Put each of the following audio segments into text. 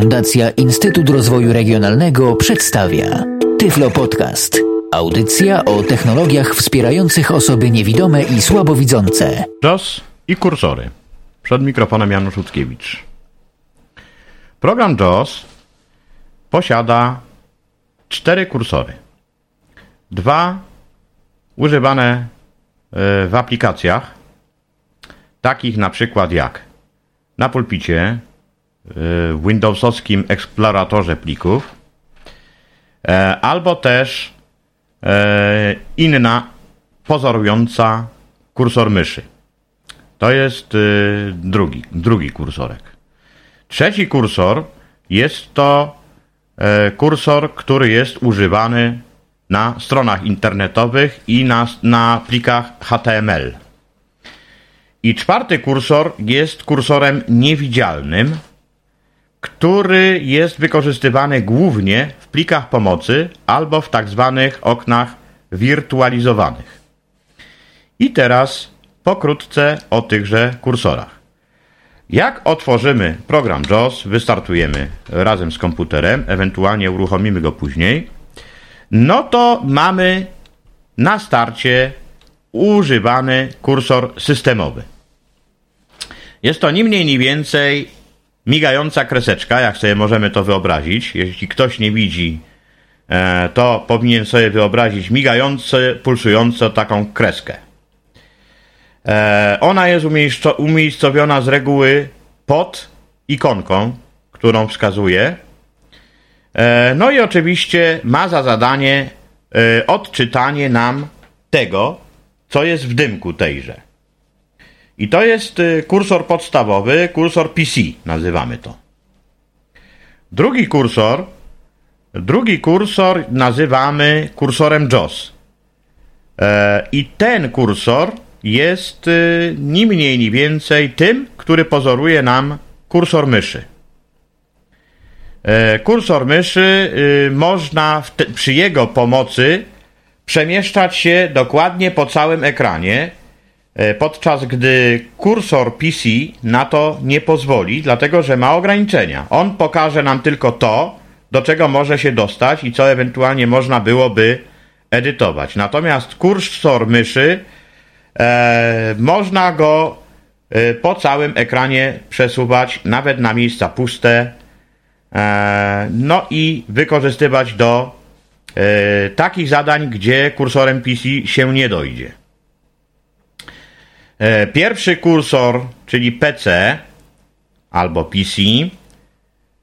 Fundacja Instytut Rozwoju Regionalnego przedstawia Tyflo Podcast. Audycja o technologiach wspierających osoby niewidome i słabowidzące. JOS i kursory. Przed mikrofonem Janusz Uckiewicz. Program JOS posiada cztery kursory. Dwa używane e, w aplikacjach, takich na przykład jak na pulpicie, w Windowsowskim eksploratorze plików, e, albo też e, inna pozorująca kursor myszy. To jest e, drugi, drugi kursorek. Trzeci kursor jest to kursor, który jest używany na stronach internetowych i na, na plikach HTML. I czwarty kursor jest kursorem niewidzialnym, który jest wykorzystywany głównie w plikach pomocy albo w tak zwanych oknach wirtualizowanych. I teraz pokrótce o tychże kursorach. Jak otworzymy program JOS, wystartujemy razem z komputerem, ewentualnie uruchomimy go później, no to mamy na starcie używany kursor systemowy. Jest to ni mniej, ni więcej migająca kreseczka, jak sobie możemy to wyobrazić. Jeśli ktoś nie widzi, e, to powinien sobie wyobrazić migające, pulsującą taką kreskę. E, ona jest umiejscowiona z reguły pod ikonką, którą wskazuje. E, no i oczywiście ma za zadanie odczytanie nam tego, co jest w dymku tejże. I to jest y, kursor podstawowy, kursor PC nazywamy to. Drugi kursor, drugi kursor nazywamy kursorem JOS. E, I ten kursor jest y, ni mniej, ni więcej tym, który pozoruje nam kursor myszy. E, kursor myszy y, można te, przy jego pomocy przemieszczać się dokładnie po całym ekranie podczas gdy kursor PC na to nie pozwoli, dlatego że ma ograniczenia. On pokaże nam tylko to, do czego może się dostać i co ewentualnie można byłoby edytować. Natomiast kursor myszy e, można go e, po całym ekranie przesuwać, nawet na miejsca puste, e, no i wykorzystywać do e, takich zadań, gdzie kursorem PC się nie dojdzie. E, pierwszy kursor, czyli PC albo PC,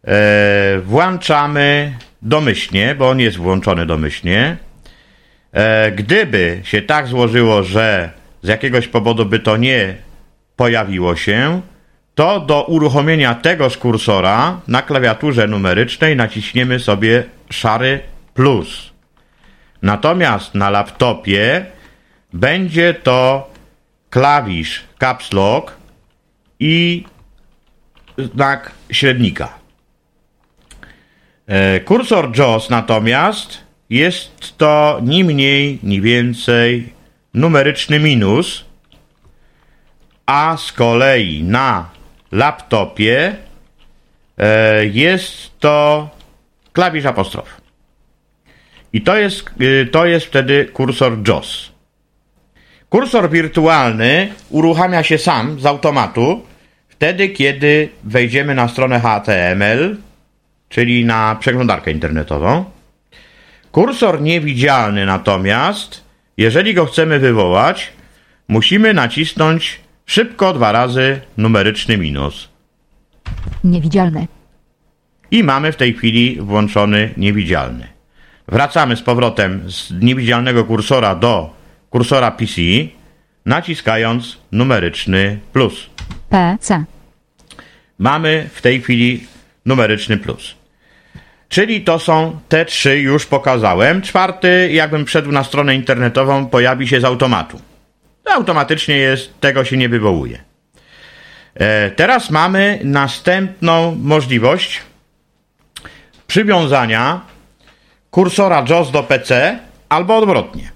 e, włączamy domyślnie, bo on jest włączony domyślnie. E, gdyby się tak złożyło, że z jakiegoś powodu by to nie pojawiło się, to do uruchomienia tegoż kursora na klawiaturze numerycznej naciśniemy sobie szary plus. Natomiast na laptopie będzie to klawisz caps lock i znak średnika. E, kursor JOS natomiast jest to ni mniej, ni więcej numeryczny minus, a z kolei na laptopie e, jest to klawisz apostrof. I to jest, e, to jest wtedy kursor JOS. Kursor wirtualny uruchamia się sam z automatu wtedy, kiedy wejdziemy na stronę HTML, czyli na przeglądarkę internetową. Kursor niewidzialny natomiast, jeżeli go chcemy wywołać, musimy nacisnąć szybko dwa razy numeryczny minus. Niewidzialny. I mamy w tej chwili włączony niewidzialny. Wracamy z powrotem z niewidzialnego kursora do kursora PC, naciskając numeryczny plus. PC. Mamy w tej chwili numeryczny plus. Czyli to są te trzy już pokazałem. Czwarty, jakbym wszedł na stronę internetową, pojawi się z automatu. Automatycznie jest, tego się nie wywołuje. E, teraz mamy następną możliwość przywiązania kursora JOS do PC albo odwrotnie.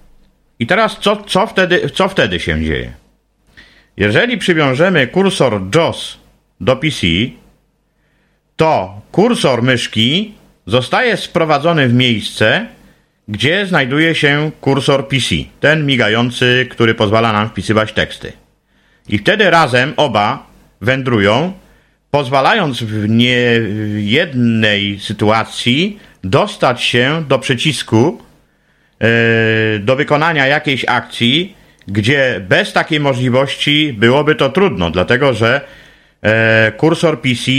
I teraz co, co, wtedy, co wtedy się dzieje? Jeżeli przywiążemy kursor JOS do PC, to kursor myszki zostaje sprowadzony w miejsce, gdzie znajduje się kursor PC, ten migający, który pozwala nam wpisywać teksty. I wtedy razem oba wędrują, pozwalając w niejednej sytuacji dostać się do przycisku do wykonania jakiejś akcji, gdzie bez takiej możliwości byłoby to trudno, dlatego że e, kursor PC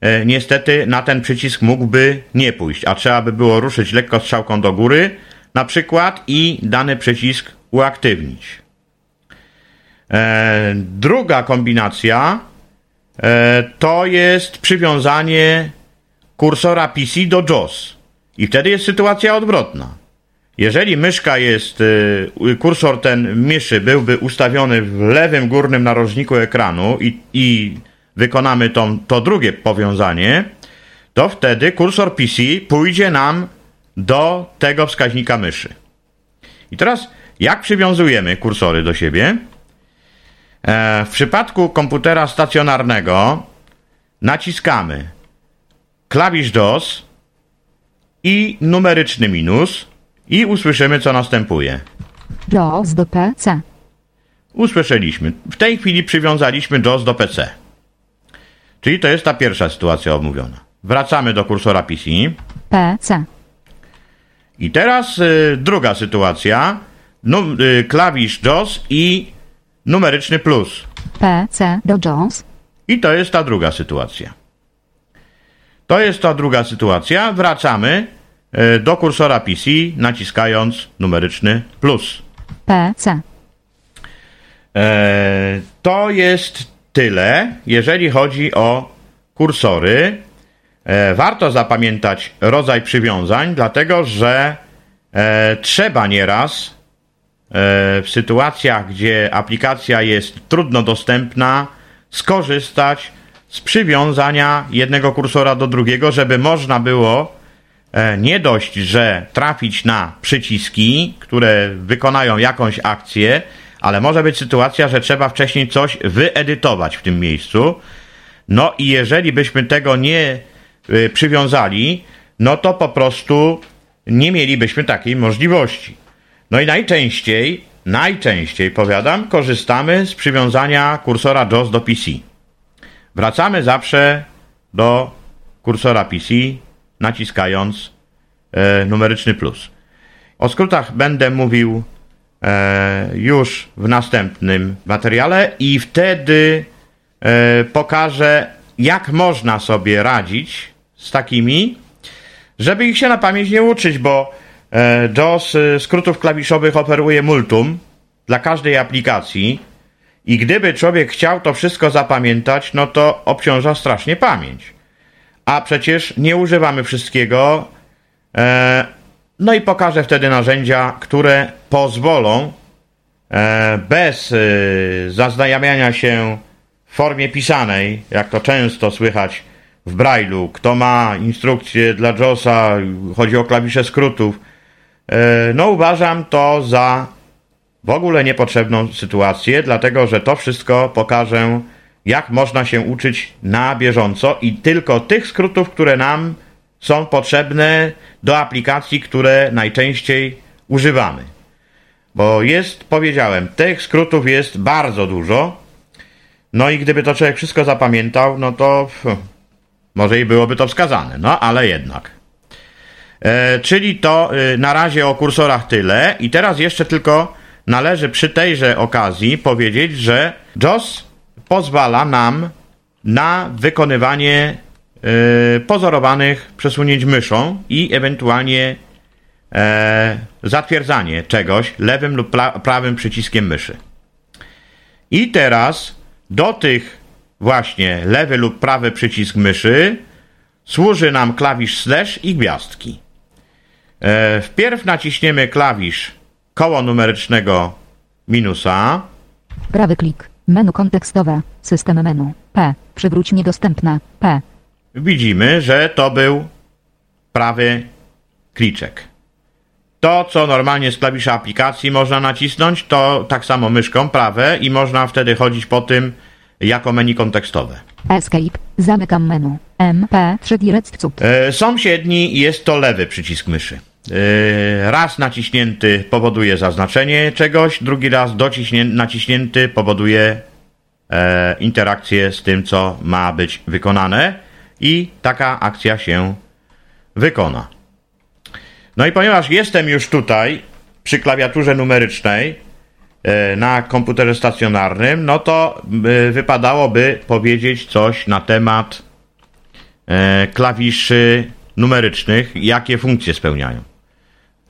e, niestety na ten przycisk mógłby nie pójść, a trzeba by było ruszyć lekko strzałką do góry na przykład i dany przycisk uaktywnić. E, druga kombinacja to jest przywiązanie kursora PC do JOS i wtedy jest sytuacja odwrotna. Jeżeli myszka jest, y, kursor ten myszy byłby ustawiony w lewym górnym narożniku ekranu i, i wykonamy to, to drugie powiązanie, to wtedy kursor PC pójdzie nam do tego wskaźnika myszy. I teraz jak przywiązujemy kursory do siebie? E, w przypadku komputera stacjonarnego naciskamy klawisz DOS i numeryczny minus i usłyszymy, co następuje. JAWS do PC. Usłyszeliśmy. W tej chwili przywiązaliśmy JAWS do PC. Czyli to jest ta pierwsza sytuacja omówiona. Wracamy do kursora PC. PC. I teraz y, druga sytuacja. Num, y, klawisz JAWS i numeryczny plus. PC do JAWS. I to jest ta druga sytuacja. To jest ta druga sytuacja. Wracamy do kursora PC, naciskając numeryczny plus. PC. E, to jest tyle, jeżeli chodzi o kursory. E, warto zapamiętać rodzaj przywiązań, dlatego że trzeba nieraz w sytuacjach, gdzie aplikacja jest trudno dostępna, skorzystać z przywiązania jednego kursora do drugiego, żeby można było E, nie dość, że trafić na przyciski, które wykonają jakąś akcję, ale może być sytuacja, że trzeba wcześniej coś wyedytować w tym miejscu. No i jeżeli byśmy tego nie e, przywiązali, no to po prostu nie mielibyśmy takiej możliwości. No i najczęściej, najczęściej powiadam, korzystamy z przywiązania kursora JOS do PC. Wracamy zawsze do kursora PC, naciskając e, numeryczny plus. O skrótach będę mówił e, już w następnym materiale i wtedy e, pokażę, jak można sobie radzić z takimi, żeby ich się na pamięć nie uczyć, bo e, JOS e, skrótów klawiszowych operuje multum dla każdej aplikacji i gdyby człowiek chciał to wszystko zapamiętać, no to obciąża strasznie pamięć a przecież nie używamy wszystkiego. E, no i pokażę wtedy narzędzia, które pozwolą e, bez e, zaznajamiania się w formie pisanej, jak to często słychać w Braille'u. Kto ma instrukcję dla JOSa, chodzi o klawisze skrótów, no uważam to za w ogóle niepotrzebną sytuację, dlatego że to wszystko pokażę jak można się uczyć na bieżąco i tylko tych skrótów, które nam są potrzebne do aplikacji, które najczęściej używamy. Bo jest, powiedziałem, tych skrótów jest bardzo dużo. No i gdyby to człowiek wszystko zapamiętał, no to może i byłoby to wskazane. No ale jednak. E, czyli to y, na razie o kursorach tyle. I teraz jeszcze tylko należy przy tejże okazji powiedzieć, że JOS pozwala nam na wykonywanie y, pozorowanych przesunięć myszą i ewentualnie e, zatwierdzanie czegoś lewym lub prawym przyciskiem myszy. I teraz do tych właśnie lewy lub prawy przycisk myszy służy nam klawisz slash i gwiazdki. E, wpierw naciśniemy klawisz koło numerycznego minusa. Prawy klik. Menu kontekstowe. System menu. P. Przywróć niedostępne. P. Widzimy, że to był prawy kliczek. To, co normalnie z klawisza aplikacji można nacisnąć, to tak samo myszką prawe i można wtedy chodzić po tym jako menu kontekstowe. Escape. Zamykam menu. MP3 direct. E, Sąsiedni jest to lewy przycisk myszy. E, Raz naciśnięty powoduje zaznaczenie czegoś, drugi raz naciśnięty powoduje e, interakcję z tym, co ma być wykonane i taka akcja się wykona. No i ponieważ jestem już tutaj przy klawiaturze numerycznej e, na komputerze stacjonarnym, no to e, wypadałoby powiedzieć coś na temat e, klawiszy numerycznych, jakie funkcje spełniają.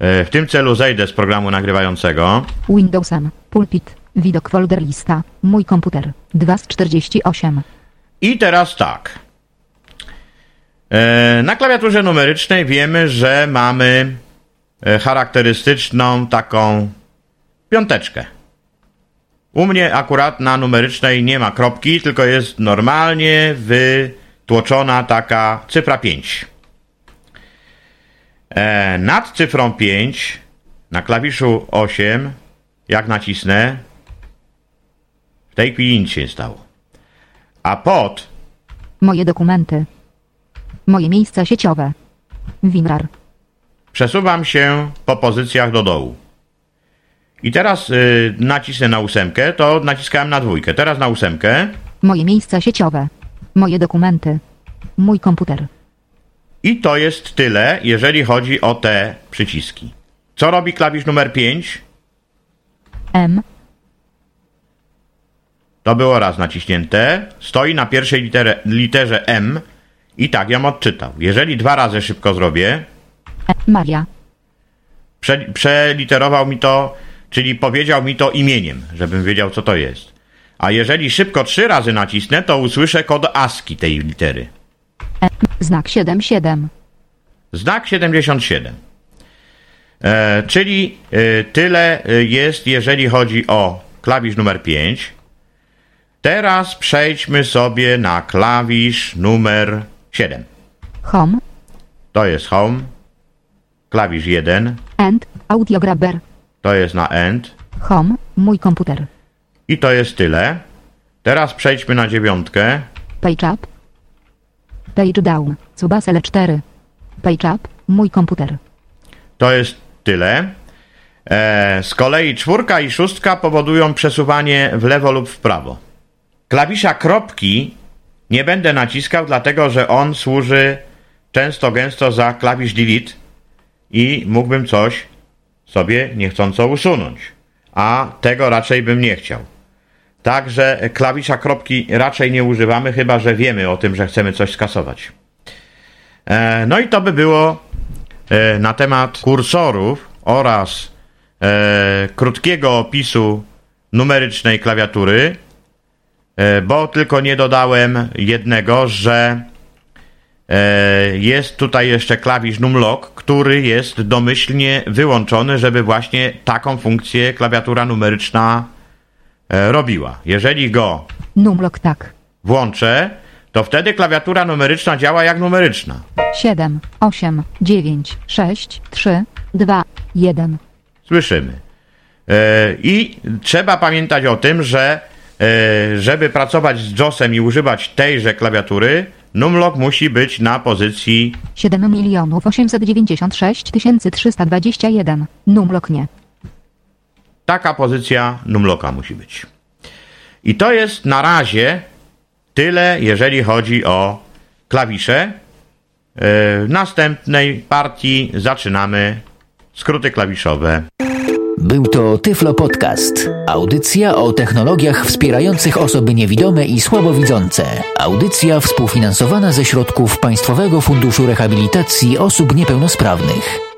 E, W tym celu zejdę z programu nagrywającego. Windowsem. Pulpit. Widok folder lista. Mój komputer. 2 z 48. I teraz tak. E, Na klawiaturze numerycznej wiemy, że mamy e, charakterystyczną taką piąteczkę. U mnie akurat na numerycznej nie ma kropki, tylko jest normalnie wytłoczona taka cyfra 5. E, Nad cyfrą 5 na klawiszu 8, jak nacisnę, w tej chwili nic się nie stało. A pod Moje dokumenty. Moje miejsca sieciowe. WinRAR. Przesuwam się po pozycjach do dołu. I teraz y, nacisnę na ósemkę, to naciskałem na dwójkę. Teraz na ósemkę Moje miejsca sieciowe. Moje dokumenty. Mój komputer. I to jest tyle, jeżeli chodzi o te przyciski. Co robi klawisz numer 5? M. To było raz naciśnięte. Stoi na pierwszej literze, literze M i tak ją odczytał. Jeżeli dwa razy szybko zrobię. Maria. prze, przeliterował mi to, czyli powiedział mi to imieniem, żebym wiedział, co to jest. A jeżeli szybko trzy razy nacisnę, to usłyszę kod ASCII tej litery. Znak 77. Znak 77. E, czyli e, tyle e, jest, jeżeli chodzi o klawisz numer 5. Teraz przejdźmy sobie na klawisz numer 7. Home. To jest Home. Klawisz 1. End. Audio grabber. To jest na End. Home. Mój komputer. I to jest tyle. Teraz przejdźmy na dziewiątkę. Page up. Page down. Subasel 4. Page up. Mój komputer. To jest tyle. E, z kolei czwórka i szóstka powodują przesuwanie w lewo lub w prawo. Klawisza kropki nie będę naciskał, dlatego że on służy często gęsto za klawisz delete i mógłbym coś sobie niechcąco usunąć. A tego raczej bym nie chciał. Także klawisza kropki raczej nie używamy, chyba że wiemy o tym, że chcemy coś skasować. E, no i to by było e, na temat kursorów oraz e, krótkiego opisu numerycznej klawiatury, bo tylko nie dodałem jednego, że jest tutaj jeszcze klawisz numlock, który jest domyślnie wyłączony, żeby właśnie taką funkcję klawiatura numeryczna robiła. Jeżeli go Numlock tak. włączę, to wtedy klawiatura numeryczna działa jak numeryczna. 7, 8, 9, 6, 3, 2, 1. Słyszymy. E, I trzeba pamiętać o tym, że e, żeby pracować z JOSem i używać tejże klawiatury, numlock musi być na pozycji 7 milionów 896 321. Numlock nie. Taka pozycja numlocka musi być. I to jest na razie tyle, jeżeli chodzi o klawisze. E, W następnej partii zaczynamy skróty klawiszowe. Był to Tyflo Podcast. Audycja o technologiach wspierających osoby niewidome i słabowidzące. Audycja współfinansowana ze środków Państwowego Funduszu Rehabilitacji Osób Niepełnosprawnych.